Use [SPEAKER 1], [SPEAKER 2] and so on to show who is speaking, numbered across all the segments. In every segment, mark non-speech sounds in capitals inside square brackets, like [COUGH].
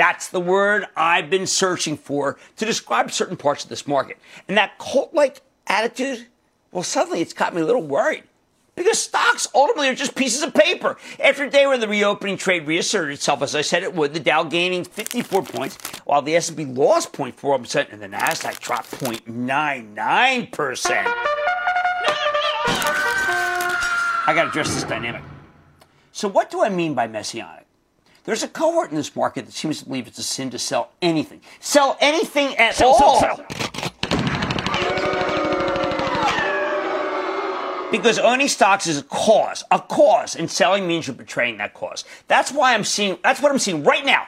[SPEAKER 1] That's the word I've been searching for to describe certain parts of this market. And that cult-like attitude, well, suddenly it's got me a little worried. Because stocks ultimately are just pieces of paper. After a day where the reopening trade reasserted itself, as I said it would, the Dow gaining 54 points, while the S&P lost 0.4% and the Nasdaq dropped 0.99%. I got to address this dynamic. So, what do I mean by messianic? There's a cohort in this market that seems to believe it's a sin to sell anything. Sell anything at
[SPEAKER 2] Sell,
[SPEAKER 1] all.
[SPEAKER 2] sell, sell.
[SPEAKER 1] Because owning stocks is a cause, a cause, and selling means you're betraying that cause. That's why I'm seeing, that's what I'm seeing right now.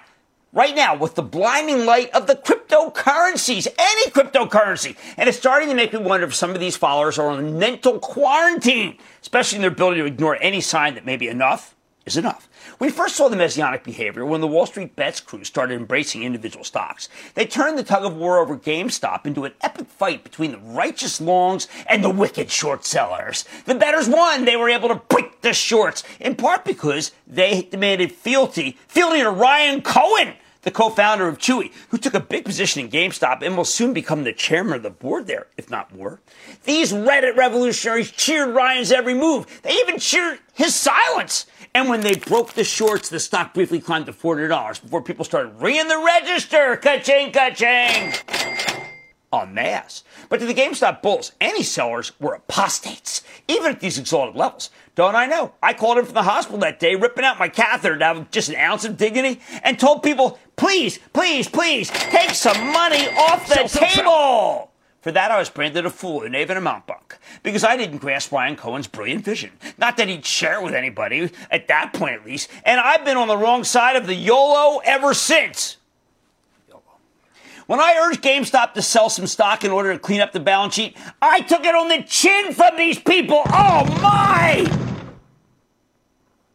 [SPEAKER 1] Right now, with the blinding light of the cryptocurrencies, any cryptocurrency. And it's starting to make me wonder if some of these followers are on mental quarantine, especially in their ability to ignore any sign that maybe enough is enough. We first saw the messianic behavior when the Wall Street Bets crew started embracing individual stocks. They turned the tug of war over GameStop into an epic fight between the righteous longs and the wicked short sellers. The betters won. They were able to break the shorts, in part because they demanded fealty, fealty to Ryan Cohen, the co-founder of Chewy, who took a big position in GameStop and will soon become the chairman of the board there, if not more. These Reddit revolutionaries cheered Ryan's every move. They even cheered his silence. And when they broke the shorts, the stock briefly climbed to $400 before people started ringing the register. Ka-ching, ka-ching. En masse. But to the GameStop bulls, any sellers were apostates, even at these exalted levels. Don't I know? I called in from the hospital that day, ripping out my catheter to have just an ounce of dignity, and told people, please, please, please, take some money off the table. For that, I was branded a fool, a knave, and a mountebank. Because I didn't grasp Ryan Cohen's brilliant vision. Not that he'd share it with anybody, at that point at least. And I've been on the wrong side of the YOLO ever since. When I urged GameStop to sell some stock in order to clean up the balance sheet, I took it on the chin from these people. Oh my!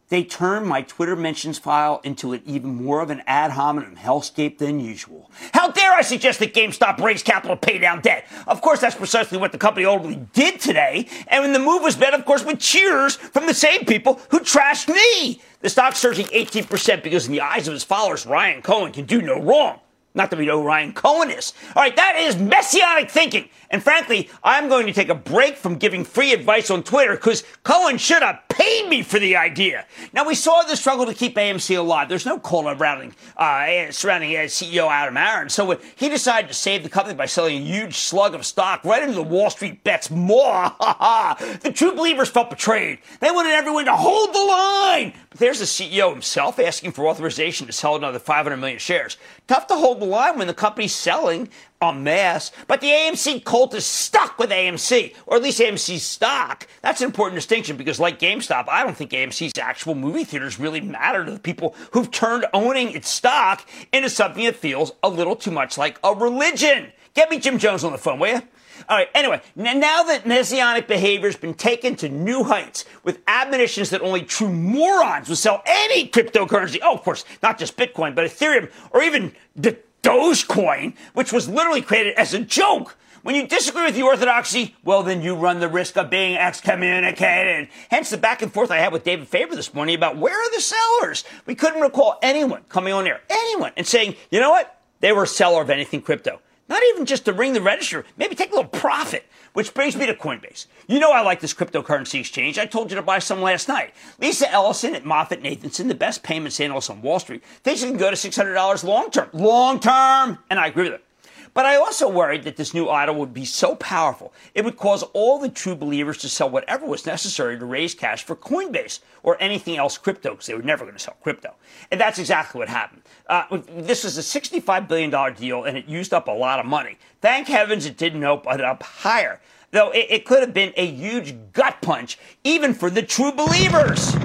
[SPEAKER 1] They turned my Twitter mentions file into an even more of an ad hominem hellscape than usual. How dare I suggest that GameStop raise capital to pay down debt? Of course, that's precisely what the company ultimately did today. And when the move was met, of course, with cheers from the same people who trashed me. The stock surging 18% because in the eyes of his followers, Ryan Cohen can do no wrong. Not that we know Ryan Cohen is. All right, that is messianic thinking. And frankly, I'm going to take a break from giving free advice on Twitter because Cohen should have paid me for the idea. Now, we saw the struggle to keep AMC alive. There's no call surrounding, uh, surrounding uh, CEO Adam Aron. So when he decided to save the company by selling a huge slug of stock right into the Wall Street bets more, the true believers felt betrayed. They wanted everyone to hold the line. But there's the CEO himself asking for authorization to sell another 500 million shares. Tough to hold the line when the company's selling en mess. But the AMC cult is stuck with AMC, or at least AMC's stock. That's an important distinction because, like GameStop, I don't think AMC's actual movie theaters really matter to the people who've turned owning its stock into something that feels a little too much like a religion. Get me Jim Jones on the phone, will you? All right, anyway, now that messianic behavior has been taken to new heights with admonitions that only true morons will sell any cryptocurrency, oh, of course, not just Bitcoin, but Ethereum or even the Dogecoin, which was literally created as a joke. When you disagree with the orthodoxy, well, then you run the risk of being excommunicated. Hence the back and forth I had with David Faber this morning about where are the sellers? We couldn't recall anyone coming on air, anyone, and saying, you know what? They were a seller of anything crypto. Not even just to ring the register, maybe take a little profit. Which brings me to Coinbase. You know I like this cryptocurrency exchange. I told you to buy some last night. Lisa Ellison at MoffettNathanson, the best payments analyst on Wall Street, thinks it can go to $600 long term. Long term! And I agree with her. But I also worried that this new idol would be so powerful, it would cause all the true believers to sell whatever was necessary to raise cash for Coinbase or anything else crypto, because they were never going to sell crypto. And that's exactly what happened. Uh, this was a $65 billion deal, and it used up a lot of money. Thank heavens it didn't open up higher, though it, it could have been a huge gut punch, even for the true believers.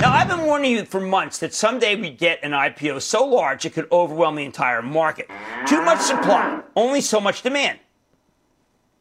[SPEAKER 1] Now, I've been warning you for months that someday we'd get an IPO so large it could overwhelm the entire market. Too much supply, only so much demand.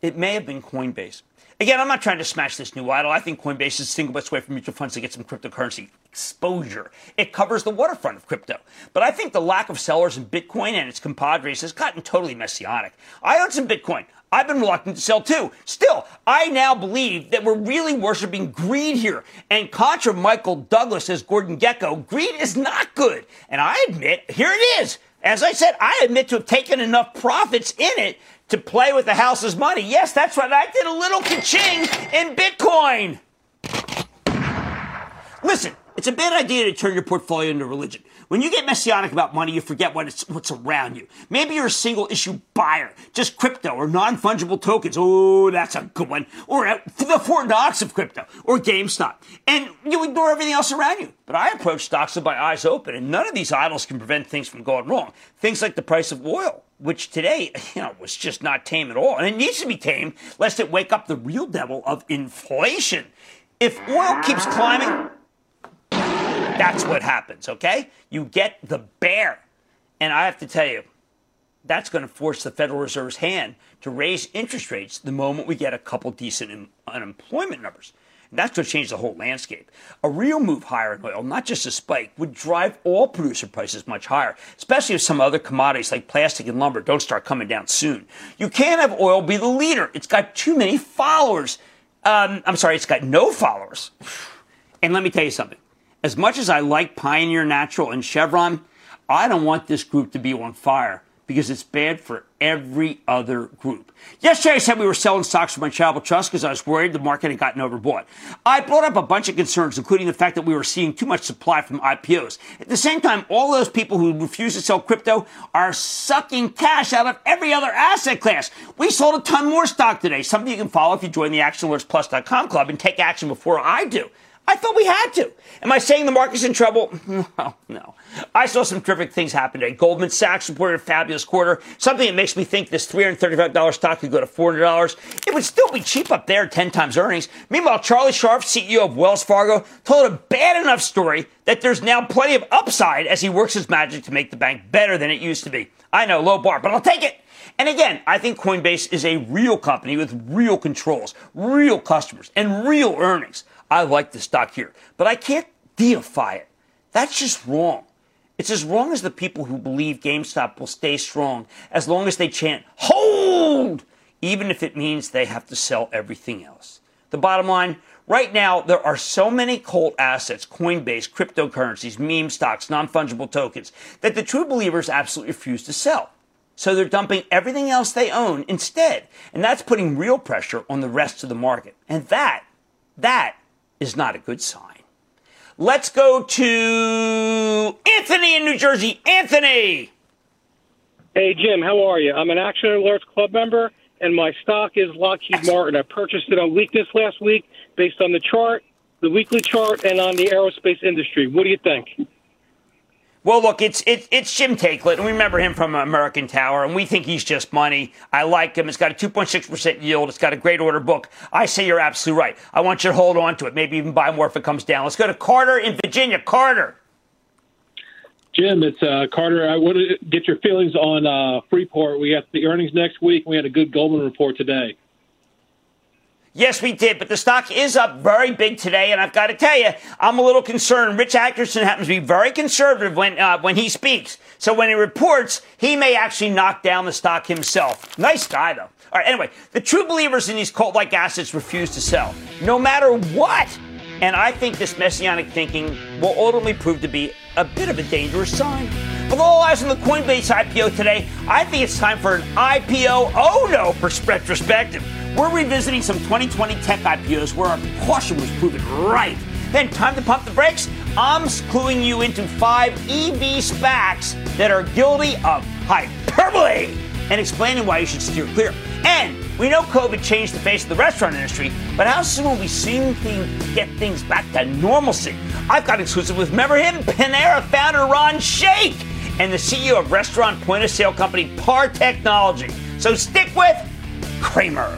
[SPEAKER 1] It may have been Coinbase. Again, I'm not trying to smash this new idol. I think Coinbase is the single best way for mutual funds to get some cryptocurrency exposure. It covers the waterfront of crypto. But I think the lack of sellers in Bitcoin and its compadres has gotten totally messianic. I own some Bitcoin. I've been reluctant to sell too. Still, I now believe that we're really worshiping greed here. And contra Michael Douglas as Gordon Gekko, greed is not good. And I admit, here it is. As I said, I admit to have taken enough profits in it to play with the house's money. Yes, that's right. I did a little ka-ching in Bitcoin. Listen, it's a bad idea to turn your portfolio into religion. When you get messianic about money, you forget what what's around you. Maybe you're a single issue buyer, just crypto or non fungible tokens. Oh, that's a good one. Or uh, the Fort Knox of crypto or GameStop. And you ignore everything else around you. But I approach stocks with my eyes open, and none of these idols can prevent things from going wrong. Things like the price of oil which today, [LAUGHS] you know, was just not tame at all. And it needs to be tamed lest it wake up the real devil of inflation. If oil keeps climbing, that's what happens, okay? You get the bear. And I have to tell you, that's going to force the Federal Reserve's hand to raise interest rates the moment we get a couple decent unemployment numbers. And that's going to change the whole landscape. A real move higher in oil, not just a spike, would drive all producer prices much higher, especially if some other commodities like plastic and lumber don't start coming down soon. You can't have oil be the leader. It's got too many followers. Um, I'm sorry, it's got no followers. [SIGHS] And let me tell you something as much as I like Pioneer Natural and Chevron, I don't want this group to be on fire because it's bad for every other group. Yesterday, I said we were selling stocks from my charitable trust because I was worried the market had gotten overbought. I brought up a bunch of concerns, including the fact that we were seeing too much supply from IPOs. At the same time, all those people who refuse to sell crypto are sucking cash out of every other asset class. We sold a ton more stock today, something you can follow if you join the ActionAlertsPlus.com club and take action before I do. I thought we had to. Am I saying the market's in trouble? [LAUGHS] No, no. I saw some terrific things happen today. Goldman Sachs reported a fabulous quarter, something that makes me think this $335 stock could go to $400. It would still be cheap up there, 10 times earnings. Meanwhile, Charlie Scharf, CEO of Wells Fargo, told a bad enough story that there's now plenty of upside as he works his magic to make the bank better than it used to be. I know, low bar, but I'll take it. And again, I think Coinbase is a real company with real controls, real customers, and real earnings. I like the stock here, but I can't deify it. That's just wrong. It's as wrong as the people who believe GameStop will stay strong as long as they chant, hold, even if it means they have to sell everything else. The bottom line, right now, there are so many cult assets, Coinbase, cryptocurrencies, meme stocks, non-fungible tokens, that the true believers absolutely refuse to sell. So they're dumping everything else they own instead. And that's putting real pressure on the rest of the market. And that, that is not a good sign. Let's go to Anthony in New Jersey. Anthony!
[SPEAKER 2] Hey, Jim, how are you? I'm an Action Alerts Club member, and my stock is Lockheed Excellent. Martin. I purchased it on weakness last week based on the chart, the weekly chart, and on the aerospace industry. What do you think?
[SPEAKER 1] Well, look, it's it's it's Jim Taiclet, and we remember him from American Tower, and we think he's just money. I like him. It's got a 2.6% yield. It's got a great order book. I say you're absolutely right. I want you to hold on to it. Maybe even buy more if it comes down. Let's go to Carter in Virginia. Carter.
[SPEAKER 3] Jim, it's uh, Carter. I want to get your feelings on uh, Freeport. We have the earnings next week. We had a good Goldman report today.
[SPEAKER 1] Yes, we did, but the stock is up very big today, and I've got to tell you, I'm a little concerned. Rich Adkerson happens to be very conservative when uh, when he speaks, so when he reports, he may actually knock down the stock himself. Nice guy, though. All right, anyway, the true believers in these cult-like assets refuse to sell, no matter what. And I think this messianic thinking will ultimately prove to be a bit of a dangerous sign. With all eyes on the Coinbase IPO today, I think it's time for an IPO oh no for retrospective. We're revisiting some 2020 tech IPOs where our caution was proven right. Then, time to pump the brakes. I'm cluing you into five EV SPACs that are guilty of hyperbole and explaining why you should steer clear. And we know COVID changed the face of the restaurant industry, but how soon will we soon get things back to normalcy? I've got exclusive with remember him, Panera founder Ron Shaich, and the CEO of restaurant point of sale company Par Technology. So stick with Cramer.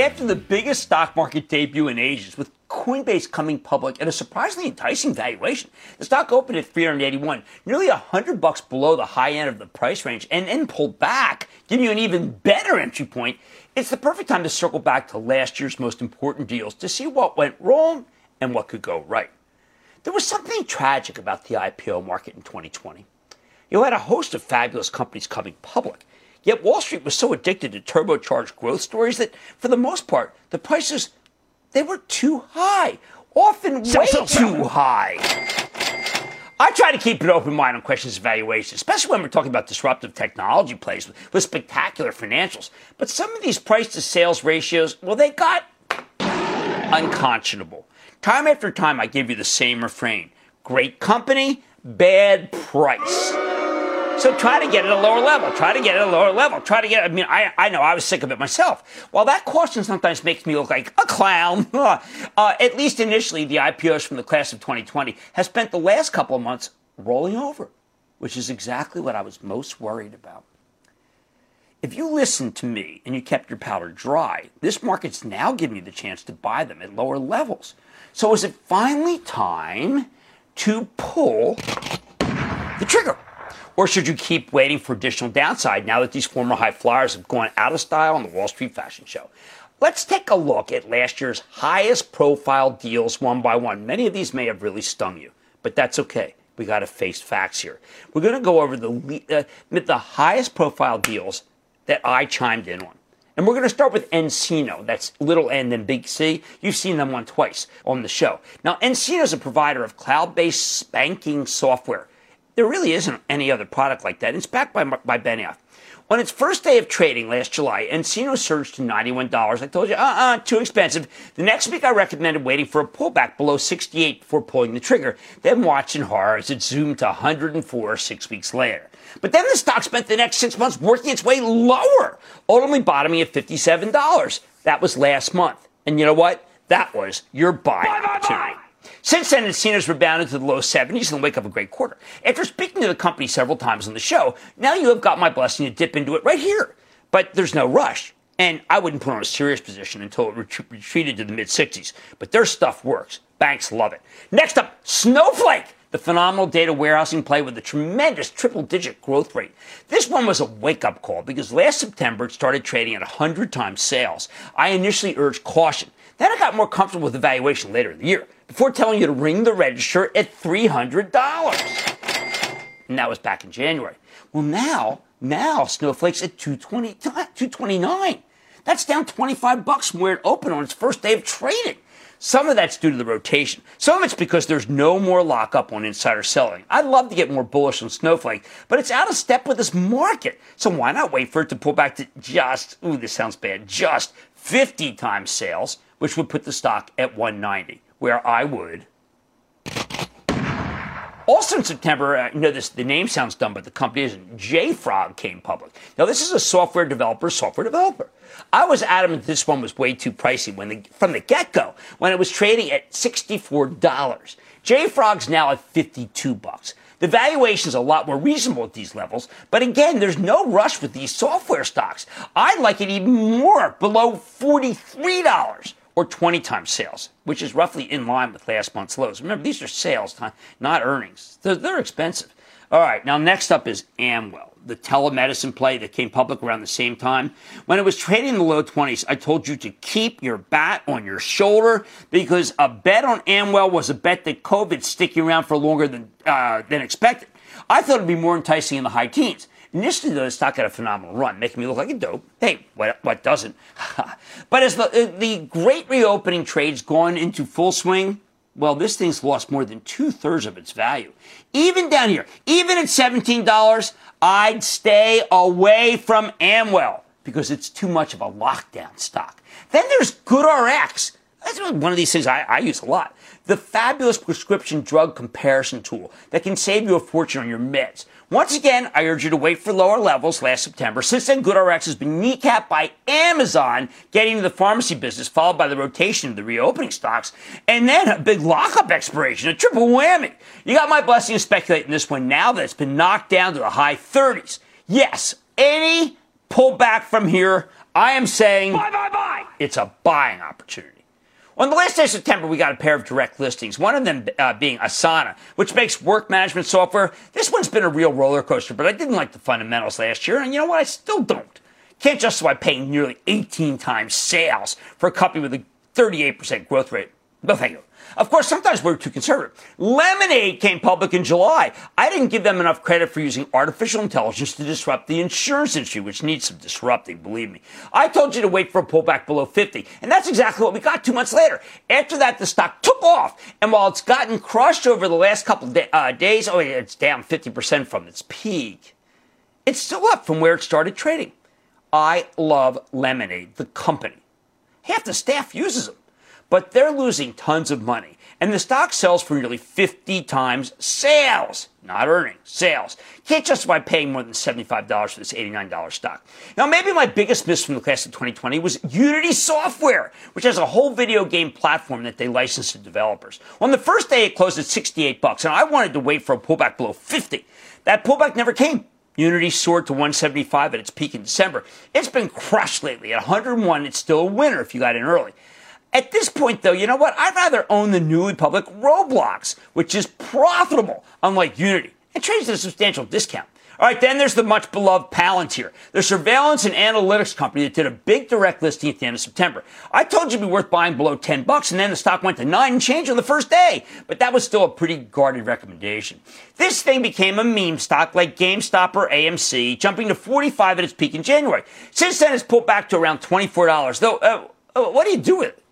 [SPEAKER 1] After the biggest stock market debut in ages, with Coinbase coming public at a surprisingly enticing valuation, the stock opened at 381, nearly 100 bucks below the high end of the price range, and then pulled back, giving you an even better entry point. It's the perfect time to circle back to last year's most important deals to see what went wrong and what could go right. There was something tragic about the IPO market in 2020. You had a host of fabulous companies coming public. Yet Wall Street was so addicted to turbocharged growth stories that, for the most part, the prices they were too high, often way too high. I try to keep an open mind on questions of valuation, especially when we're talking about disruptive technology plays with, with spectacular financials. But some of these price to sales ratios, well, they got unconscionable. Time after time, I give you the same refrain great company, bad price. So try to get at a lower level. Try to get at a lower level. Try to get. I mean, I, I know I was sick of it myself. While that caution sometimes makes me look like a clown, [LAUGHS] uh, at least initially, the IPOs from the class of 2020 has spent the last couple of months rolling over, which is exactly what I was most worried about. If you listened to me and you kept your powder dry, this market's now giving you the chance to buy them at lower levels. So is it finally time to pull the trigger? Or should you keep waiting for additional downside now that these former high flyers have gone out of style on the Wall Street fashion show? Let's take a look at last year's highest profile deals one by one. Many of these may have really stung you, but that's okay. We got to face facts here. We're going to go over the, uh, the highest profile deals that I chimed in on. And we're going to start with nCino. That's little n and big C. You've seen them one twice on the show. Now, nCino is a provider of cloud-based banking software. There really isn't any other product like that. It's backed by, by Benioff. On its first day of trading last July, nCino surged to $91. I told you, uh-uh, too expensive. The next week, I recommended waiting for a pullback below 68 before pulling the trigger, then watching horror as it zoomed to 104 six weeks later. But then the stock spent the next six months working its way lower, ultimately bottoming at $57. That was last month. And you know what? That was your buy. Buy, buy. Since then, nCino's rebounded to the low 70s in the wake of a great quarter. After speaking to the company several times on the show, now you have got my blessing to dip into it right here. But there's no rush. And I wouldn't put on a serious position until it ret- retreated to the mid 60s. But their stuff works. Banks love it. Next up, Snowflake the phenomenal data warehousing play with a tremendous triple digit growth rate. This one was a wake up call because last September it started trading at 100 times sales. I initially urged caution. Then I got more comfortable with the valuation later in the year before telling you to ring the register at $300. And that was back in January. Well, now, now Snowflake's at 220, 229. That's down 25 bucks from where it opened on its first day of trading. Some of that's due to the rotation. Some of it's because there's no more lockup on insider selling. I'd love to get more bullish on Snowflake, but it's out of step with this market. So why not wait for it to pull back to just, ooh, this sounds bad, just 50 times sales, which would put the stock at 190, where I would also in September, uh, you know this the name sounds dumb, but the company isn't. JFrog came public. Now this is a software developer, software developer. I was adamant this one was way too pricey when the, from the get go when it was trading at sixty four dollars. JFrog's now at fifty two bucks. The valuation is a lot more reasonable at these levels, but again, there's no rush with these software stocks. I'd like it even more, below $43 or 20 times sales, which is roughly in line with last month's lows. Remember, these are sales, not earnings. They're, they're expensive. All right, now next up is Amwell, the telemedicine play that came public around the same time. When it was trading in the low 20s, I told you to keep your bat on your shoulder because a bet on Amwell was a bet that COVID's sticking around for longer than, uh, than expected. I thought it'd be more enticing in the high teens. Initially, though, the stock had a phenomenal run, making me look like a dope. Hey, what, what doesn't? [LAUGHS] but as the, the great reopening trade's gone into full swing, well, this thing's lost more than two thirds of its value. Even down here, even at $17, I'd stay away from Amwell because it's too much of a lockdown stock. Then there's GoodRx. That's one of these things I, I use a lot. The fabulous prescription drug comparison tool that can save you a fortune on your meds. Once again, I urge you to wait for lower levels last September. Since then, GoodRx has been kneecapped by Amazon getting into the pharmacy business, followed by the rotation of the reopening stocks, and then a big lockup expiration, a triple whammy. You got my blessing to speculate in this one now that it's been knocked down to the high 30s. Yes, any pullback from here, I am saying buy, buy, buy. It's a buying opportunity. On the last day of September, we got a pair of direct listings, one of them uh, being Asana, which makes work management software. This one's been a real roller coaster, but I didn't like the fundamentals last year, and you know what? I still don't. Can't justify paying nearly 18 times sales for a company with a 38% growth rate. No thank you. Of course, sometimes we're too conservative. Lemonade came public in July. I didn't give them enough credit for using artificial intelligence to disrupt the insurance industry, which needs some disrupting, believe me. I told you to wait for a pullback below 50, and that's exactly what we got two months later. After that, the stock took off, and while it's gotten crushed over the last couple uh, days, oh, it's down 50% from its peak, it's still up from where it started trading. I love Lemonade, the company. Half the staff uses them but they're losing tons of money. and the stock sells for nearly 50 times sales, not earnings, sales. Can't justify paying more than $75 for this $89 stock. Now, maybe my biggest miss from the class of 2020 was Unity Software, which has a whole video game platform that they license to developers. On the first day, it closed at 68 bucks, and I wanted to wait for a pullback below 50. That pullback never came. Unity soared to 175 at its peak in December. It's been crushed lately. At 101, it's still a winner if you got in early. At this point, though, you know what? I'd rather own the newly public Roblox, which is profitable, unlike Unity, and trades at a substantial discount. All right, then there's the much beloved Palantir, the surveillance and analytics company that did a big direct listing at the end of September. I told you it'd be worth buying below 10 bucks, and then the stock went to nine and change on the first day. But that was still a pretty guarded recommendation. This thing became a meme stock like GameStop or AMC, jumping to 45 at its peak in January. Since then, it's pulled back to around $24. Though, uh, uh, what do you do with it?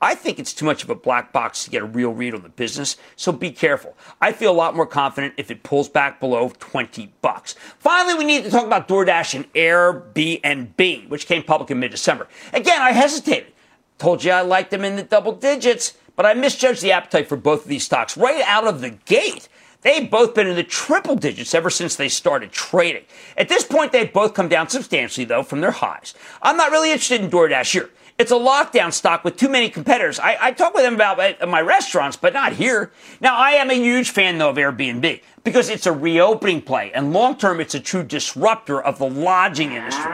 [SPEAKER 1] I think it's too much of a black box to get a real read on the business, so be careful. I feel a lot more confident if it pulls back below 20 bucks. Finally, we need to talk about DoorDash and Airbnb, which came public in mid-December. Again, I hesitated. Told you I liked them in the double digits, but I misjudged the appetite for both of these stocks right out of the gate. They've both been in the triple digits ever since they started trading. At this point, they've both come down substantially, though, from their highs. I'm not really interested in DoorDash here. It's a lockdown stock with too many competitors. I, I talk with them about my restaurants, but not here. Now, I am a huge fan, though, of Airbnb because it's a reopening play, and long term, it's a true disruptor of the lodging industry.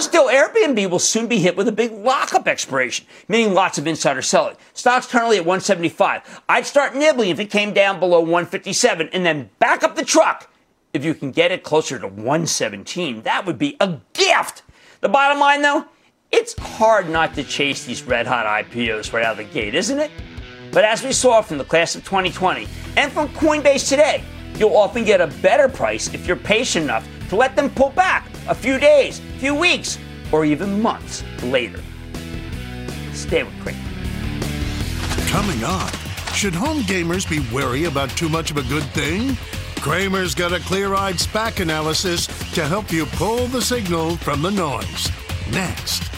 [SPEAKER 1] Still, Airbnb will soon be hit with a big lockup expiration, meaning lots of insider selling. Stock's currently at 175. I'd start nibbling if it came down below 157 and then back up the truck. If you can get it closer to 117, that would be a gift. The bottom line, though, it's hard not to chase these red hot IPOs right out of the gate, isn't it? But as we saw from the class of 2020 and from Coinbase today, you'll often get a better price if you're patient enough to let them pull back a few days, a few weeks, or even months later. Stay with Cramer.
[SPEAKER 4] Coming on, should home gamers be wary about too much of a good thing? Cramer's got a clear eyed SPAC analysis to help you pull the signal from the noise. Next.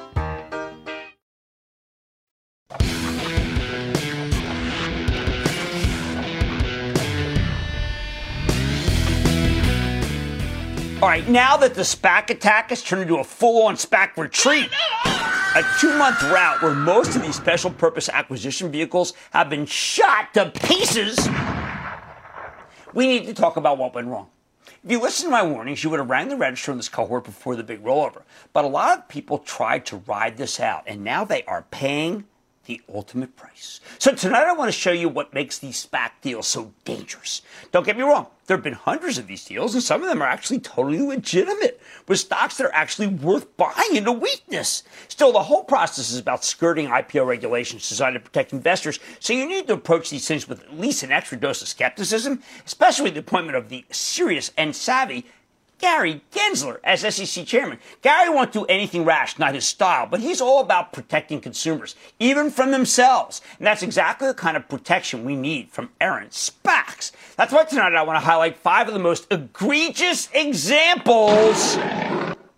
[SPEAKER 1] All right, now that the SPAC attack has turned into a full on SPAC retreat, a two month route where most of these special purpose acquisition vehicles have been shot to pieces, we need to talk about what went wrong. If you listened to my warnings, you would have rang the register on this cohort before the big rollover. But a lot of people tried to ride this out, and now they are paying the ultimate price. So tonight I want to show you what makes these SPAC deals so dangerous. Don't get me wrong, there have been hundreds of these deals, and some of them are actually totally legitimate, with stocks that are actually worth buying into weakness. Still, the whole process is about skirting IPO regulations designed to protect investors, so you need to approach these things with at least an extra dose of skepticism, especially the appointment of the serious and savvy Gary Gensler as SEC chairman. Gary won't do anything rash, not his style, but he's all about protecting consumers, even from themselves. And that's exactly the kind of protection we need from errant SPACs. That's why tonight I want to highlight five of the most egregious examples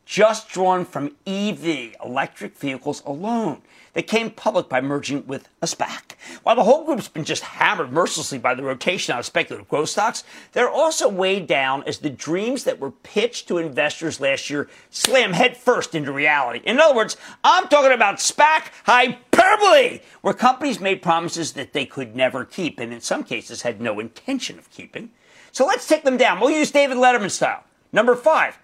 [SPEAKER 1] just drawn from EV, electric vehicles alone. They came public by merging with a SPAC. While the whole group's been just hammered mercilessly by the rotation out of speculative growth stocks, they're also weighed down as the dreams that were pitched to investors last year slam headfirst into reality. In other words, I'm talking about SPAC hyperbole, where companies made promises that they could never keep, and in some cases had no intention of keeping. So let's take them down. We'll use David Letterman style. Number five.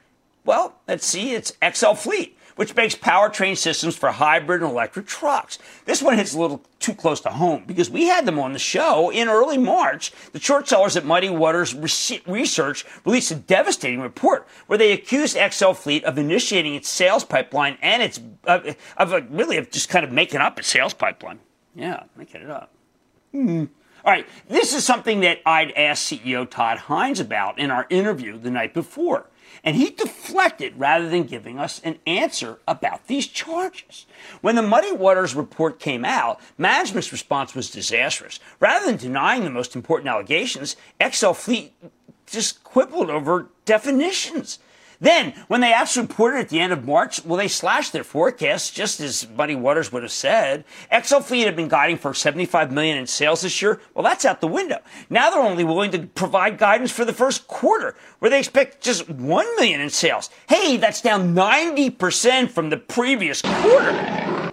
[SPEAKER 1] Well, let's see, it's XL Fleet which makes powertrain systems for hybrid and electric trucks. This one hits a little too close to home because we had them on the show in early March. The short sellers at Muddy Waters Research released a devastating report where they accused XL Fleet of initiating its sales pipeline and its of really of just kind of making up its sales pipeline. Yeah, making it up. Hmm. All right, this is something that I'd asked CEO Tod Hynes about in our interview the night before and he deflected rather than giving us an answer about these charges. When the Muddy Waters report came out, management's response was disastrous. Rather than denying the most important allegations, XL Fleet just quibbled over definitions. Then, when they actually reported at the end of March, well, they slashed their forecast, just as Muddy Waters would have said. XL Fleet had been guiding for 75 million in sales this year. Well, that's out the window. Now they're only willing to provide guidance for the first quarter, where they expect just 1 million in sales. Hey, that's down 90% from the previous quarter.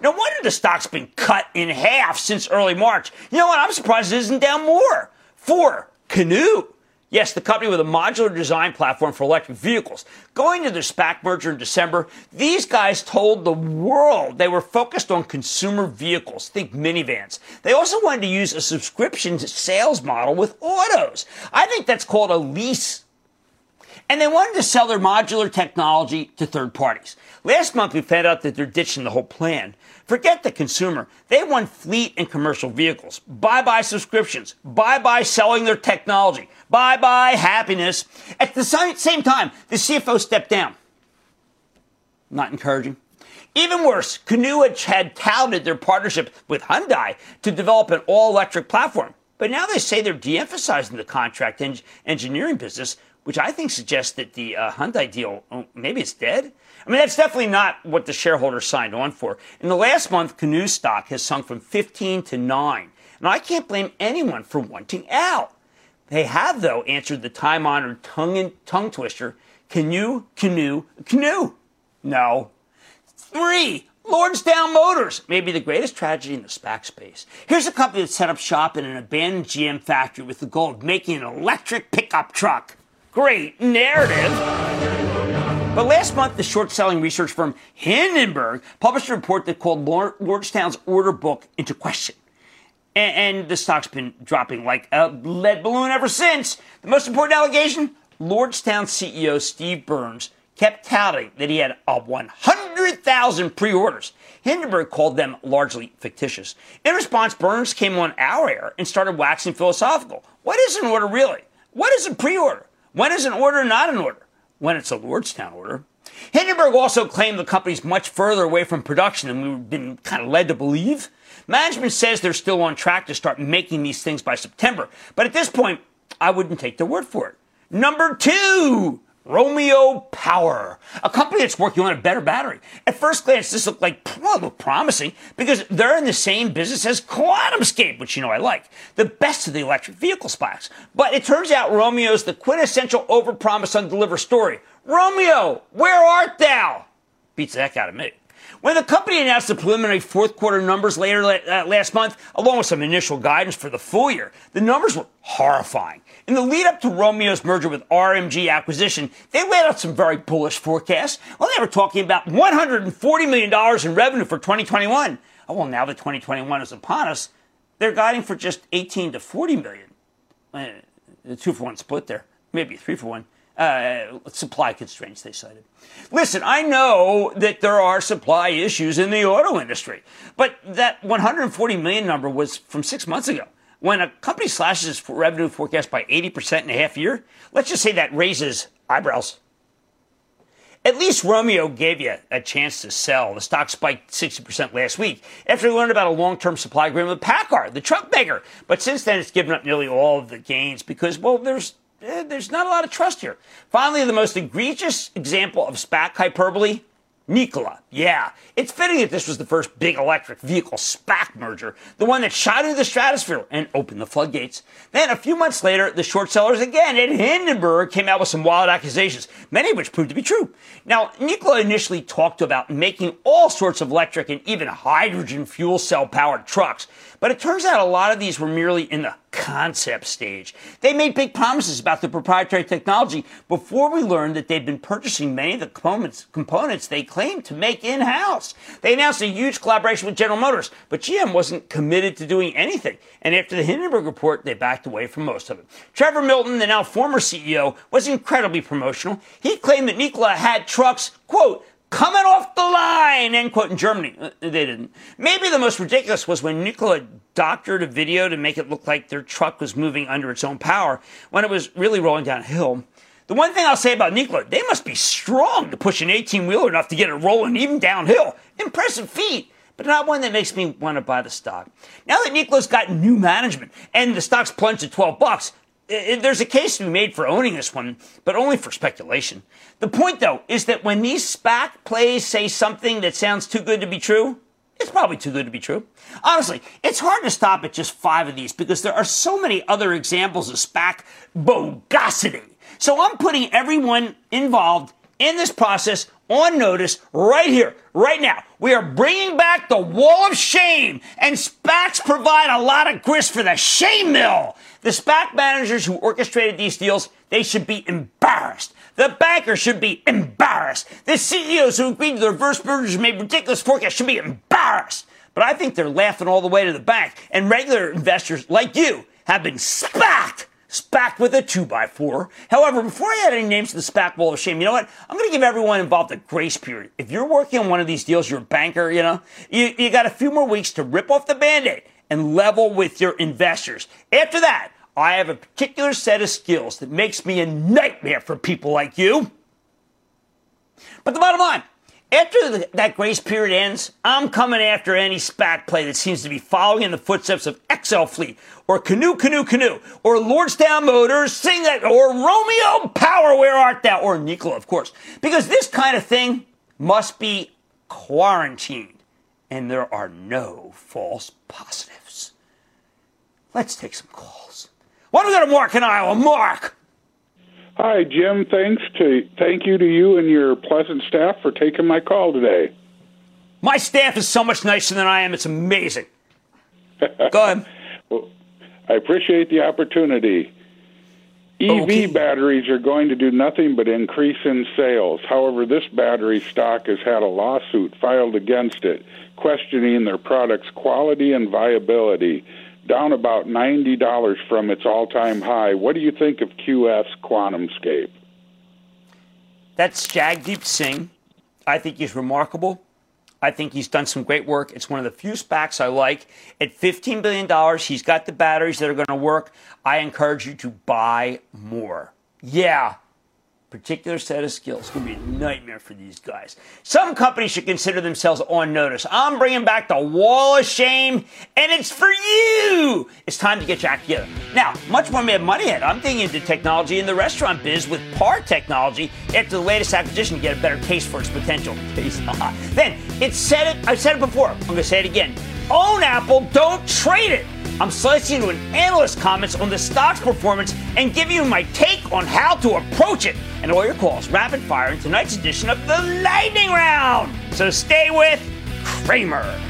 [SPEAKER 1] No wonder the stock's been cut in half since early March. You know what? I'm surprised it isn't down more. Four, Canoo. Yes, the company with a modular design platform for electric vehicles. Going to their SPAC merger in December, these guys told the world they were focused on consumer vehicles, think minivans. They also wanted to use a subscription sales model with autos. I think that's called a lease. And they wanted to sell their modular technology to third parties. Last month, we found out that they're ditching the whole plan. Forget the consumer. They want fleet and commercial vehicles. Bye bye subscriptions. Bye bye selling their technology. Bye bye happiness. At the same time, the CFO stepped down. Not encouraging. Even worse, Canoo had touted their partnership with Hyundai to develop an all electric platform. But now they say they're de emphasizing the contract en- engineering business, which I think suggests that the uh, Hyundai deal, oh, maybe it's dead. I mean, that's definitely not what the shareholders signed on for. In the last month, Canoo stock has sunk from 15 to 9. And I can't blame anyone for wanting out. They have, though, answered the time honored tongue, tongue twister Can you canoe canoe? No. Three, Lordstown Motors, maybe the greatest tragedy in the SPAC space. Here's a company that set up shop in an abandoned GM factory with the goal of making an electric pickup truck. Great narrative. But last month, the short selling research firm Hindenburg published a report that called Lordstown's order book into question and, the stock's been dropping like a lead balloon ever since. The most important allegation Lordstown CEO Steve Burns kept touting that he had uh, a 100,000 pre orders. Hindenburg called them largely fictitious. In response, Burns came on our air and started waxing philosophical. What is an order really? What is a pre order? When is an order not an order? When it's a Lordstown order. Hindenburg also claimed the company's much further away from production than we've been kind of led to believe. Management says they're still on track to start making these things by September, but at this point, I wouldn't take their word for it. Number two, Romeo Power, a company that's working on a better battery. At first glance, this looked like looked promising because they're in the same business as QuantumScape, which you know I like, the best of the electric vehicle SPACs. But it turns out Romeo's the quintessential overpromise undeliver story. Romeo, where art thou? Beats the heck out of me. When the company announced the preliminary fourth quarter numbers later uh, last month, along with some initial guidance for the full year, the numbers were horrifying. In the lead up to Romeo's merger with RMG acquisition, they laid out some very bullish forecasts. Well, they were talking about $140 million in revenue for 2021. Oh, well, now that 2021 is upon us, they're guiding for just 18 to 40 million. Uh, two for one split there, maybe three for one uh, supply constraints they cited. Listen, I know that there are supply issues in the auto industry, but that 140 million number was from six months ago. When a company slashes its revenue forecast by 80% in a half year, let's just say that raises eyebrows. At least Romeo gave you a chance to sell. The stock spiked 60% last week after we learned about a long term supply agreement with PACCAR, the truck maker. But since then, it's given up nearly all of the gains because, well, there's eh, there's not a lot of trust here. Finally, the most egregious example of SPAC hyperbole Nikola. Yeah, it's fitting that this was the first big electric vehicle SPAC merger, the one that shot into the stratosphere and opened the floodgates. Then a few months later, the short sellers again at Hindenburg came out with some wild accusations, many of which proved to be true. Now, Nikola initially talked about making all sorts of electric and even hydrogen fuel cell powered trucks. But it turns out a lot of these were merely in the concept stage. They made big promises about the proprietary technology before we learned that they'd been purchasing many of the components, components they claimed to make in house. They announced a huge collaboration with General Motors, but GM wasn't committed to doing anything. And after the Hindenburg report, they backed away from most of it. Trevor Milton, the now former CEO, was incredibly promotional. He claimed that Nikola had trucks, quote, coming off the line, end quote, in Germany. Uh, they didn't. Maybe the most ridiculous was when Nikola doctored a video to make it look like their truck was moving under its own power when it was really rolling downhill. The one thing I'll say about Nikola, they must be strong to push an 18 wheeler enough to get it rolling even downhill. Impressive feat but not one that makes me want to buy the stock. Now that Nikola's got new management and the stock's plunged to 12 bucks, it, there's a case to be made for owning this one, but only for speculation. The point, though, is that when these SPAC plays say something that sounds too good to be true, it's probably too good to be true. Honestly, it's hard to stop at just five of these because there are so many other examples of SPAC bogosity. So I'm putting everyone involved in this process on notice right here, right now. We are bringing back the wall of shame, and SPACs provide a lot of grist for the shame mill. The SPAC managers who orchestrated these deals, they should be embarrassed. The bankers should be embarrassed. The CEOs who agreed to the reverse mergers made ridiculous forecasts should be embarrassed. But I think they're laughing all the way to the bank, and regular investors like you have been SPACed. SPAC with a 2x4. However, before I add any names to the SPAC wall of shame, you know what? I'm going to give everyone involved a grace period. If you're working on one of these deals, you're a banker, you know, you, you got a few more weeks to rip off the band-aid and level with your investors. After that, I have a particular set of skills that makes me a nightmare for people like you. But the bottom line, after that grace period ends, I'm coming after any SPAC play that seems to be following in the footsteps of XL Fleet or Canoo Canoo Canoo or Lordstown Motors, Sing that, or Romeo Power, Where Art Thou, or Nikola, of course. Because this kind of thing must be quarantined, and there are no false positives. Let's take some calls. Why don't we go to Mark in Iowa? Mark!
[SPEAKER 5] Hi, Jim. Thanks to thank you to you and your pleasant staff for taking my call today.
[SPEAKER 1] My staff is so much nicer than I am. It's amazing. [LAUGHS] Go ahead.
[SPEAKER 5] well, I appreciate the opportunity. EV okay. batteries are going to do nothing but increase in sales. However, this battery stock has had a lawsuit filed against it, questioning their product's quality and viability down about $90 from its all time high. What do you think of QS QuantumScape?
[SPEAKER 1] That's Jagdeep Singh. I think he's remarkable. I think he's done some great work. It's one of the few SPACs I like. At $15 billion, he's got the batteries that are going to work. I encourage you to buy more. Yeah, particular set of skills. It's going to be a nightmare for these guys. Some companies should consider themselves on notice. I'm bringing back the wall of shame, and it's for you. It's time to get your act together. Now, much more Mad Money ahead. I'm digging into technology in the restaurant biz with PAR Technology after the latest acquisition to get a better case for its potential. [LAUGHS] then, it's said it, I've said it before. I'm going to say it again. Own Apple, don't trade it. I'm slicing into an analyst comments on the stock's performance and giving you my take on how to approach it. And all your calls rapid fire in tonight's edition of the Lightning Round. So stay with Cramer.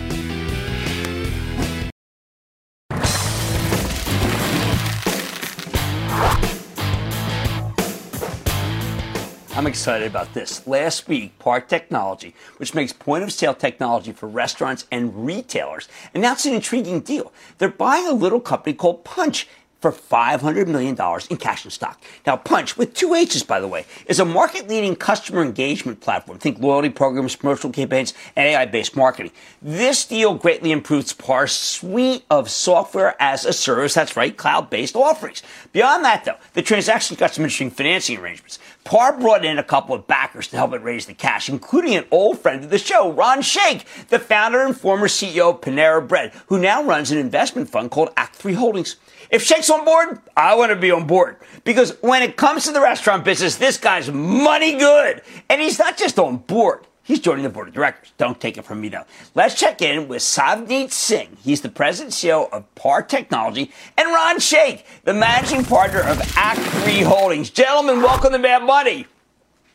[SPEAKER 1] I'm excited about this. Last week, PAR Technology, which makes point of sale technology for restaurants and retailers, announced an intriguing deal. They're buying a little company called Punch for $500 million in cash and stock. Now, Punch, with two H's, by the way, is a market leading customer engagement platform. Think loyalty programs, promotional campaigns, and AI based marketing. This deal greatly improves PAR's suite of software as a service. That's right, cloud based offerings. Beyond that, though, the transaction got some interesting financing arrangements. PAR brought in a couple of backers to help it raise the cash, including an old friend of the show, Ron Shaich, the founder and former CEO of Panera Bread, who now runs an investment fund called Act 3 Holdings. If Shaich's on board, I want to be on board. Because when it comes to the restaurant business, this guy's money good. And he's not just on board. He's joining the board of directors. Don't take it from me, though. Let's check in with Savneet Singh. He's the president and CEO of PAR Technology, and Ron Shaich, the managing partner of Act 3 Holdings. Gentlemen, welcome to Mad Money.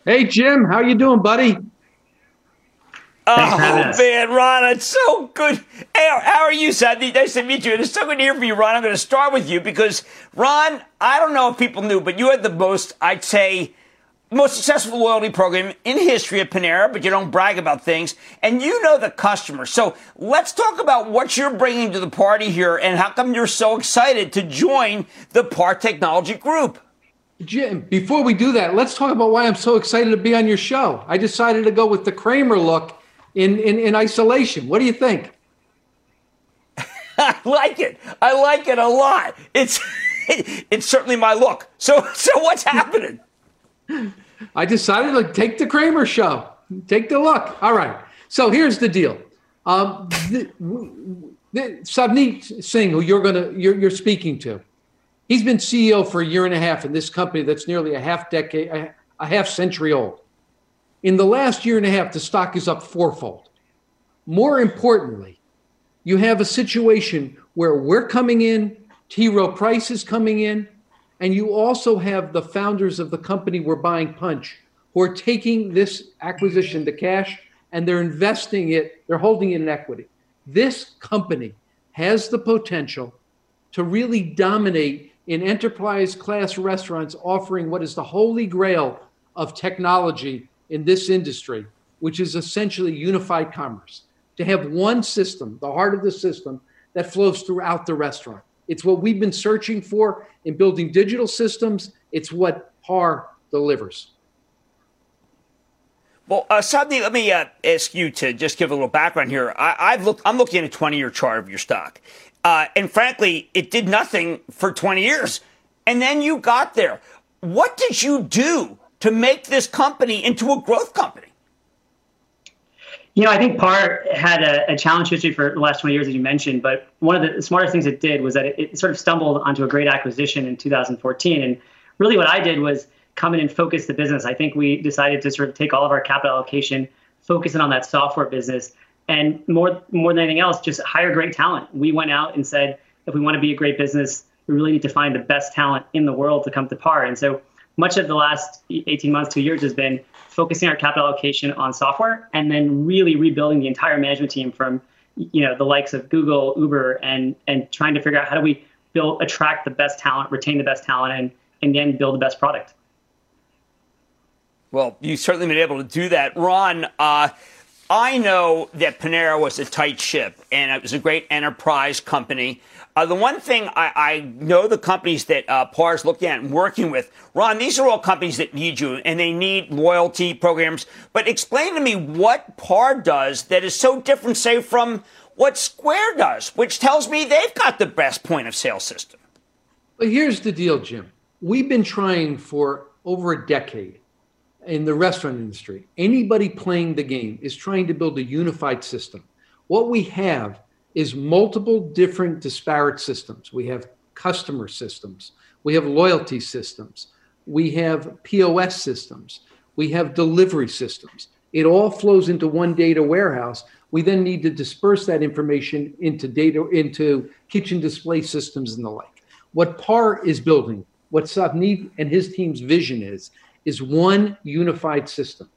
[SPEAKER 6] Hey, Jim. How you doing, buddy?
[SPEAKER 1] Oh, man, Ron, it's so good. Hey, how are you, Savneet? Nice to meet you. And it's so good to hear from you, Ron. I'm going to start with you because, Ron, I don't know if people knew, but you had the most, I'd say, most successful loyalty program in history at Panera, but you don't brag about things, and you know the customer. So let's talk about what you're bringing to the party here and how come you're so excited to join the PAR Technology Group.
[SPEAKER 6] Jim, before we do that, let's talk about why I'm so excited to be on your show. I decided to go with the Cramer look in, in, in isolation. What do you think? [LAUGHS]
[SPEAKER 1] I like it. I like it a lot. It's [LAUGHS] it's certainly my look. So [LAUGHS] so what's happening?
[SPEAKER 6] I decided to take the Cramer show, take the look. All right. So here's the deal. Um, the, the, Savneet Singh, who you're gonna you're, you're speaking to, he's been CEO for a year and a half in this company that's nearly a half decade, a, a half century old. In the last year and a half, the stock is up fourfold. More importantly, you have a situation where we're coming in, T. Rowe Price is coming in, and you also have the founders of the company we're buying Punch who are taking this acquisition to cash and they're investing it, they're holding it in equity. This company has the potential to really dominate in enterprise class restaurants offering what is the holy grail of technology in this industry, which is essentially unified commerce. To have one system, the heart of the system, that flows throughout the restaurant. It's what we've been searching for in building digital systems. It's what PAR delivers.
[SPEAKER 1] Well, uh, let me uh, ask you to just give a little background here. I, have looked. I'm looking at a 20 year chart of your stock, uh, and frankly, it did nothing for 20 years, and then you got there. What did you do to make this company into a growth company?
[SPEAKER 7] You know, I think PAR had a, a, challenge history for the last 20 years, as you mentioned, but one of the smartest things it did was that it, it, sort of stumbled onto a great acquisition in 2014. And really what I did was come in and focus the business. I think we decided to sort of take all of our capital allocation, focus it on that software business, and more, more than anything else, just hire great talent. We went out and said, if we want to be a great business, we really need to find the best talent in the world to come to PAR. And so much of the last 18 months, two years has been focusing our capital allocation on software and then really rebuilding the entire management team from you know the likes of Google, Uber, and and trying to figure out how do we build attract the best talent, retain the best talent, and and then build the best product.
[SPEAKER 1] Well, you've certainly been able to do that, Ron. Uh, I know that Panera was a tight ship, and it was a great enterprise company. Uh, the one thing I, I, know the companies that uh, PAR is looking at and working with, Ron, these are all companies that need you and they need loyalty programs. But explain to me what PAR does that is so different, say, from what Square does, which tells me they've got the best point of sale system.
[SPEAKER 6] But here's the deal, Jim. We've been trying for over a decade in the restaurant industry. Anybody playing the game is trying to build a unified system. What we have is multiple different disparate systems. We have customer systems, we have loyalty systems, we have POS systems, we have delivery systems. It all flows into one data warehouse. We then need to disperse that information into data into kitchen display systems and the like. What PAR is building, what Savneet and his team's vision is, is one unified system.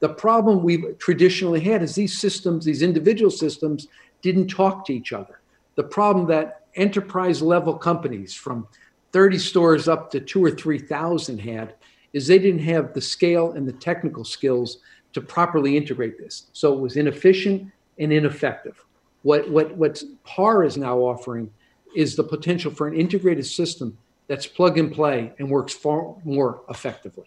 [SPEAKER 6] The problem we've traditionally had is these systems, these individual systems, didn't talk to each other. The problem that enterprise level companies from 30 stores up to two or 3,000 had is they didn't have the scale and the technical skills to properly integrate this. So it was inefficient and ineffective. What, what, what PAR is now offering is the potential for an integrated system that's plug and play and works far more effectively.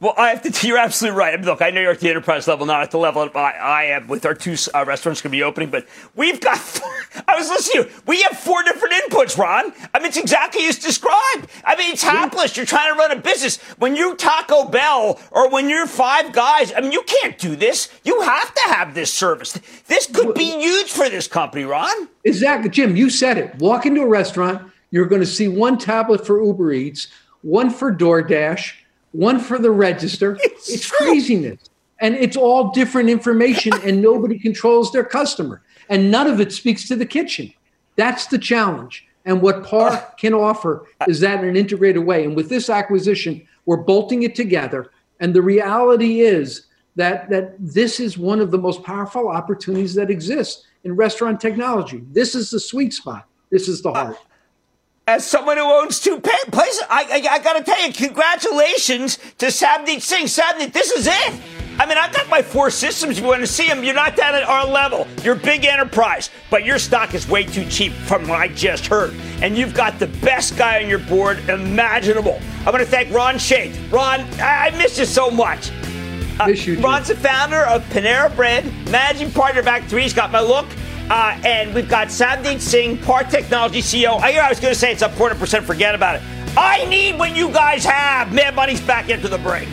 [SPEAKER 1] Well, I have to. [LAUGHS] You're absolutely right. I mean, look, I know you're at the enterprise level, not at the level I, I am with our two uh, restaurants going to be opening. But we've got. [LAUGHS] I was listening to you. We have four different inputs, Ron. I mean, it's exactly as described. I mean, it's hapless. You're trying to run a business. When you're Taco Bell or when you're Five Guys, I mean, you can't do this. You have to have this service. This could be huge for this company, Ron.
[SPEAKER 6] Exactly, Jim. You said it. Walk into a restaurant. You're going to see one tablet for Uber Eats, one for DoorDash one for the register. [LAUGHS] It's, it's craziness. And it's all different information, [LAUGHS] and nobody controls their customer. And none of it speaks to the kitchen. That's the challenge. And what PAR can offer is that in an integrated way. And with this acquisition, we're bolting it together. And the reality is that, that this is one of the most powerful opportunities that exists in restaurant technology. This is the sweet spot. This is the uh, heart
[SPEAKER 1] as someone who owns two places, I, I, I got to tell you, congratulations to Savneet Singh. Savneet, this is it. I mean, I've got my four systems. If you want to see them, you're not down at our level. You're big enterprise, but your stock is way too cheap from what I just heard. And you've got the best guy on your board imaginable. I want to thank Ron Shaich. Ron, I, I miss you so much.
[SPEAKER 6] Uh, miss you,
[SPEAKER 1] Ron's the founder of Panera Bread, managing partner of Act 3. He's got my look. Uh, and we've got Savneet Singh, PAR Technology CEO. I, I was going to say it's up 400%, forget about it. I need what you guys have. Mad Money's back into the break.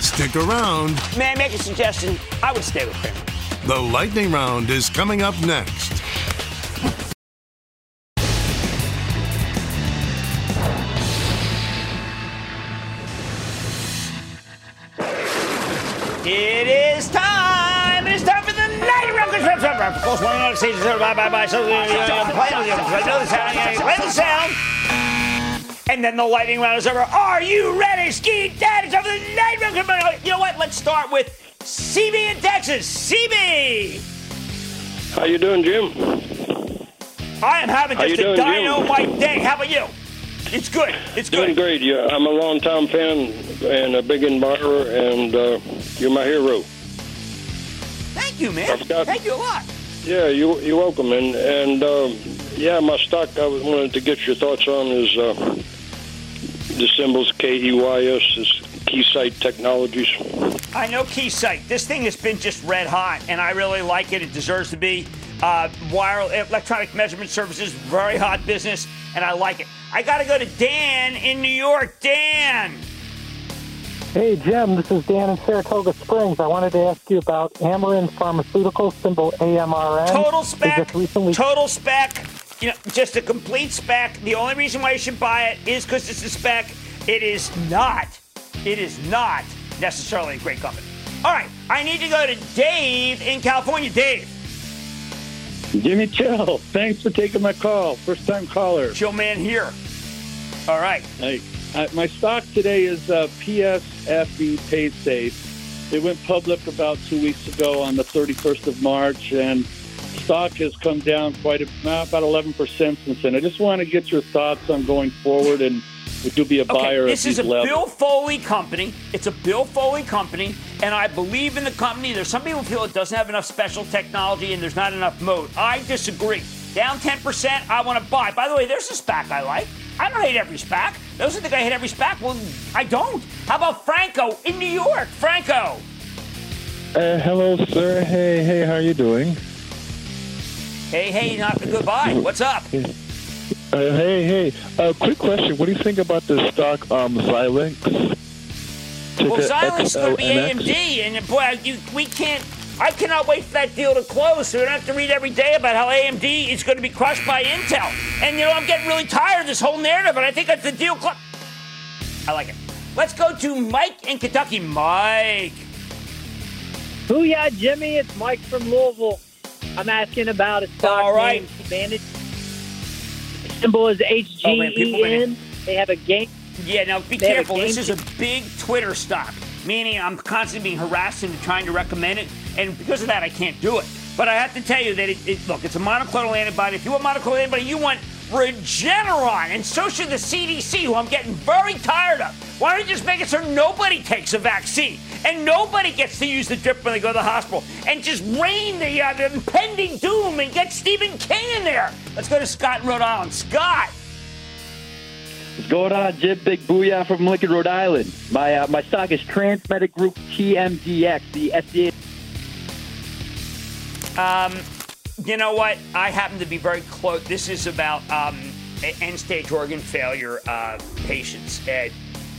[SPEAKER 4] Stick around.
[SPEAKER 1] May I make a suggestion? I would stay with Cramer.
[SPEAKER 4] The lightning round is coming up next.
[SPEAKER 1] Round. Of course, one United States. Bye bye bye. So, the sound. Play the sound. And then the lightning round is over. Are you ready, Ski Dad? It's over the lightning round. You know what? Let's start with CB in Texas. CB.
[SPEAKER 8] How you doing, Jim?
[SPEAKER 1] I am having just
[SPEAKER 8] you
[SPEAKER 1] a
[SPEAKER 8] doing, Jim?
[SPEAKER 1] day. How about you? It's good. It's
[SPEAKER 8] Doing
[SPEAKER 1] good.
[SPEAKER 8] great. Yeah, I'm a long-time fan and a big admirer, and uh, you're my hero.
[SPEAKER 1] Thank you, man. Thank you a lot.
[SPEAKER 8] Yeah, you, you're welcome. And and um, yeah, my stock I wanted to get your thoughts on is uh, the symbols K E Y S is Keysight Technologies.
[SPEAKER 1] I know Keysight. This thing has been just red hot, and I really like it. It deserves to be. Uh, wire electronic measurement services, very hot business, and I like it. I got to go to Dan in New York. Dan.
[SPEAKER 9] Hey, Jim, this is Dan in Saratoga Springs. I wanted to ask you about Amarin Pharmaceuticals, symbol AMRN.
[SPEAKER 1] Total spec.
[SPEAKER 9] just recently
[SPEAKER 1] Total spec. You know, just a complete spec. The only reason why you should buy it is because it's a spec. It is not. It is not necessarily a great company. All right, I need to go to Dave in California. Dave.
[SPEAKER 10] Jimmy Chill, thanks for taking my call. First time caller.
[SPEAKER 1] Chill man here. All right.
[SPEAKER 10] Hey, uh, my stock today is uh, PSFE PaySafe. It went public about two weeks ago on the 31st of March, and stock has come down quite a, uh, about 11% since then. I just want to get your thoughts on going forward, and would you be a buyer
[SPEAKER 1] Okay, this
[SPEAKER 10] at
[SPEAKER 1] is a
[SPEAKER 10] levels?
[SPEAKER 1] Bill Foley company. It's a Bill Foley company, and I believe in the company. There's some people feel it doesn't have enough special technology and there's not enough mode. I disagree. Down 10%, I want to buy. By the way, there's a SPAC I like. I don't hate every SPAC. Those who think I hate every SPAC, well, I don't. How about Franco in New York? Franco.
[SPEAKER 11] Uh, hello, sir. Hey, hey, how are you doing?
[SPEAKER 1] Hey, hey, not goodbye. What's up?
[SPEAKER 11] Uh, hey, hey. Uh, quick question. What do you think about the stock um, Xilinx?
[SPEAKER 1] Well, Xilinx could be AMD, and boy, you, we can't. I cannot wait for that deal to close, so we don't have to read every day about how AMD is going to be crushed by Intel. And you know, I'm getting really tired of this whole narrative, and I think that's the deal. Cl- I like it. Let's go to Mike in Kentucky. Mike.
[SPEAKER 12] Booyah, Jimmy. It's Mike from Louisville. I'm asking about a stock
[SPEAKER 1] All right.
[SPEAKER 12] named. Symbol is
[SPEAKER 1] Oh, man,
[SPEAKER 12] HGEN. they have a game.
[SPEAKER 1] Yeah, now be careful. This is a big Twitter stock, meaning I'm constantly being harassed into trying to recommend it, and because of that, I can't do it. But I have to tell you that it, it look, it's a monoclonal antibody. If you want monoclonal antibody, you want Regeneron, and so should the CDC, who I'm getting very tired of. Why don't you just make it so nobody takes a vaccine and nobody gets to use the drip when they go to the hospital and just rain the, uh, the impending doom and get Stephen King in there? Let's go to Scott in Rhode Island. Scott.
[SPEAKER 13] What's going on, Jim? Big booyah from Lincoln, Rhode Island. My uh, my stock is Transmedic Group TMDX, the FDA.
[SPEAKER 1] Um, you know what? I happen to be very close. This is about um, end-stage organ failure uh, patients at,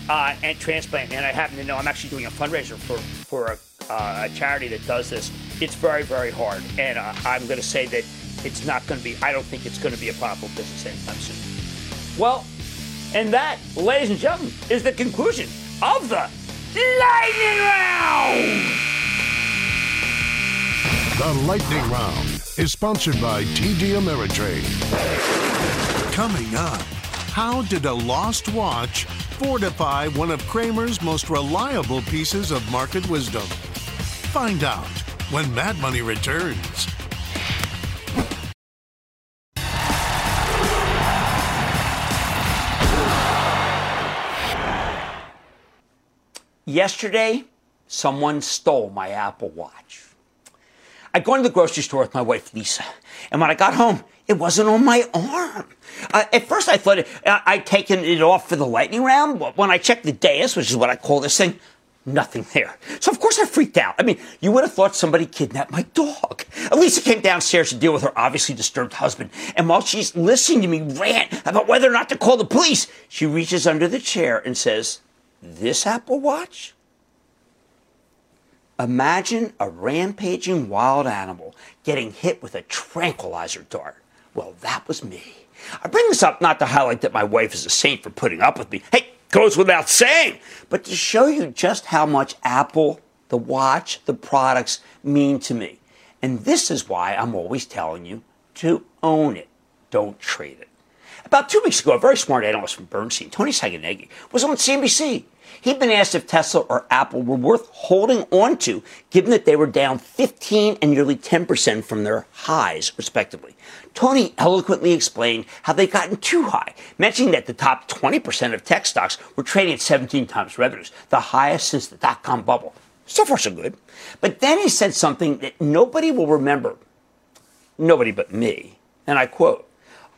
[SPEAKER 1] uh, and transplant. And I happen to know I'm actually doing a fundraiser for for a, uh, a charity that does this. It's very very hard, and uh, I'm going to say that it's not going to be. I don't think it's going to be a profitable business anytime soon. Well, and that, ladies and gentlemen, is the conclusion of the lightning round.
[SPEAKER 4] The Lightning Round is sponsored by TD Ameritrade. Coming up, how did a lost watch fortify one of Cramer's most reliable pieces of market wisdom? Find out when Mad Money returns.
[SPEAKER 1] Yesterday, someone stole my Apple Watch. I'd gone to the grocery store with my wife, Lisa, and when I got home, it wasn't on my arm. Uh, at first, I thought it, uh, I'd taken it off for the lightning round, but when I checked the dais, which is what I call this thing, nothing there. So, of course, I freaked out. I mean, you would have thought somebody kidnapped my dog. Lisa came downstairs to deal with her obviously disturbed husband, and while she's listening to me rant about whether or not to call the police, she reaches under the chair and says, This Apple Watch? Imagine a rampaging wild animal getting hit with a tranquilizer dart. Well, that was me. I bring this up not to highlight that my wife is a saint for putting up with me. Hey, goes without saying, but to show you just how much Apple, the watch, the products mean to me. And this is why I'm always telling you to own it. Don't trade it. About two weeks ago, a very smart analyst from Bernstein, Tony Sacconaghi, was on CNBC. He'd been asked if Tesla or Apple were worth holding on to, given that they were down 15 and nearly 10% from their highs, respectively. Tony eloquently explained how they'd gotten too high, mentioning that the top 20% of tech stocks were trading at 17 times revenues, the highest since the dot com bubble. So far, so good. But then he said something that nobody will remember. Nobody but me. And I quote,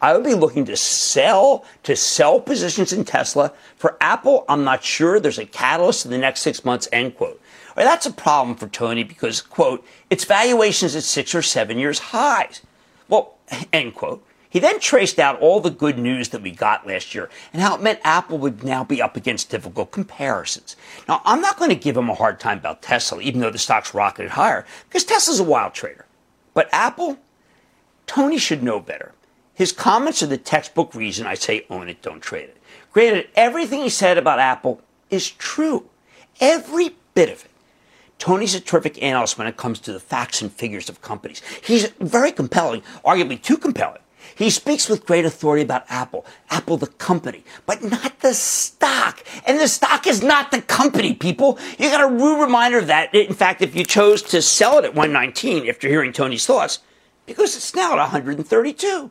[SPEAKER 1] I would be looking to sell to sell positions in Tesla. For Apple, I'm not sure there's a catalyst in the next six months. End quote. Well, that's a problem for Tony because quote its valuations at six or seven years highs. Well, [LAUGHS] end quote. He then traced out all the good news that we got last year and how it meant Apple would now be up against difficult comparisons. Now, I'm not going to give him a hard time about Tesla, even though the stock's rocketed higher, because Tesla's a wild trader. But Apple, Tony should know better. His comments are the textbook reason I say own it, don't trade it. Granted, everything he said about Apple is true. Every bit of it. Tony's a terrific analyst when it comes to the facts and figures of companies. He's very compelling, arguably too compelling. He speaks with great authority about Apple, Apple the company, but not the stock. And the stock is not the company, people. You got a rude reminder of that. In fact, if you chose to sell it at 119 after hearing Tony's thoughts, because it's now at 132.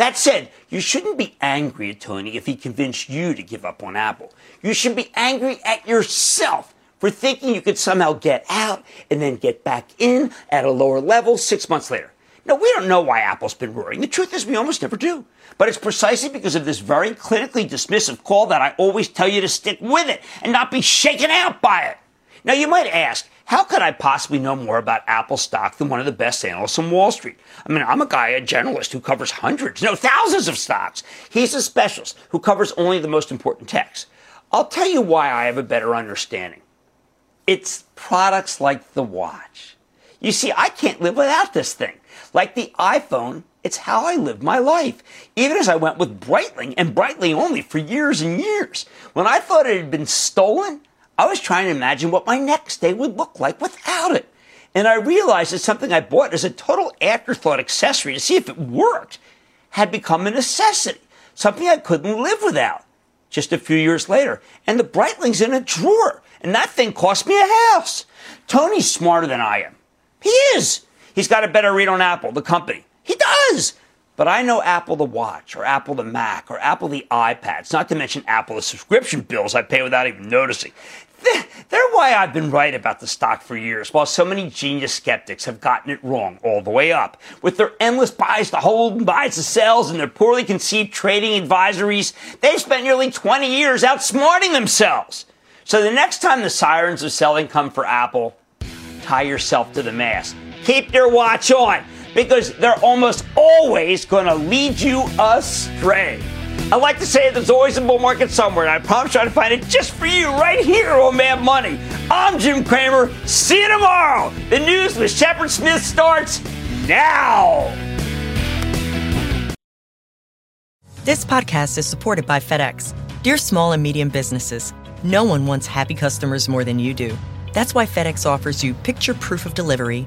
[SPEAKER 1] That said, you shouldn't be angry at Tony if he convinced you to give up on Apple. You should be angry at yourself for thinking you could somehow get out and then get back in at a lower level six months later. Now, we don't know why Apple's been roaring. The truth is, we almost never do. But it's precisely because of this very clinically dismissive call that I always tell you to stick with it and not be shaken out by it. Now, you might ask, how could I possibly know more about Apple stock than one of the best analysts on Wall Street? I mean, I'm a guy, a generalist who covers hundreds, no, thousands of stocks. He's a specialist who covers only the most important techs. I'll tell you why I have a better understanding. It's products like the watch. You see, I can't live without this thing. Like the iPhone, it's how I live my life. Even as I went with Breitling and Breitling only for years and years. When I thought it had been stolen, I was trying to imagine what my next day would look like without it. And I realized that something I bought as a total afterthought accessory to see if it worked had become a necessity, something I couldn't live without. Just a few years later, and the Breitling's in a drawer, and that thing cost me a house. Tony's smarter than I am. He is. He's got a better read on Apple, the company. He does. But I know Apple the Watch, or Apple the Mac, or Apple the iPads, not to mention Apple the subscription bills I pay without even noticing. They're why I've been right about the stock for years, while so many genius skeptics have gotten it wrong all the way up. With their endless buys to hold and buys to sells and their poorly conceived trading advisories, they've spent nearly 20 years outsmarting themselves. So the next time the sirens of selling come for Apple, tie yourself to the mast. Keep your watch on because they're almost always going to lead you astray. I like to say there's always a bull market somewhere, and I promise you to find it just for you right here on Mad Money. I'm Jim Cramer. See you tomorrow. The news with Shepard Smith starts now.
[SPEAKER 14] This podcast is supported by FedEx. Dear small and medium businesses, no one wants happy customers more than you do. That's why FedEx offers you picture proof of delivery,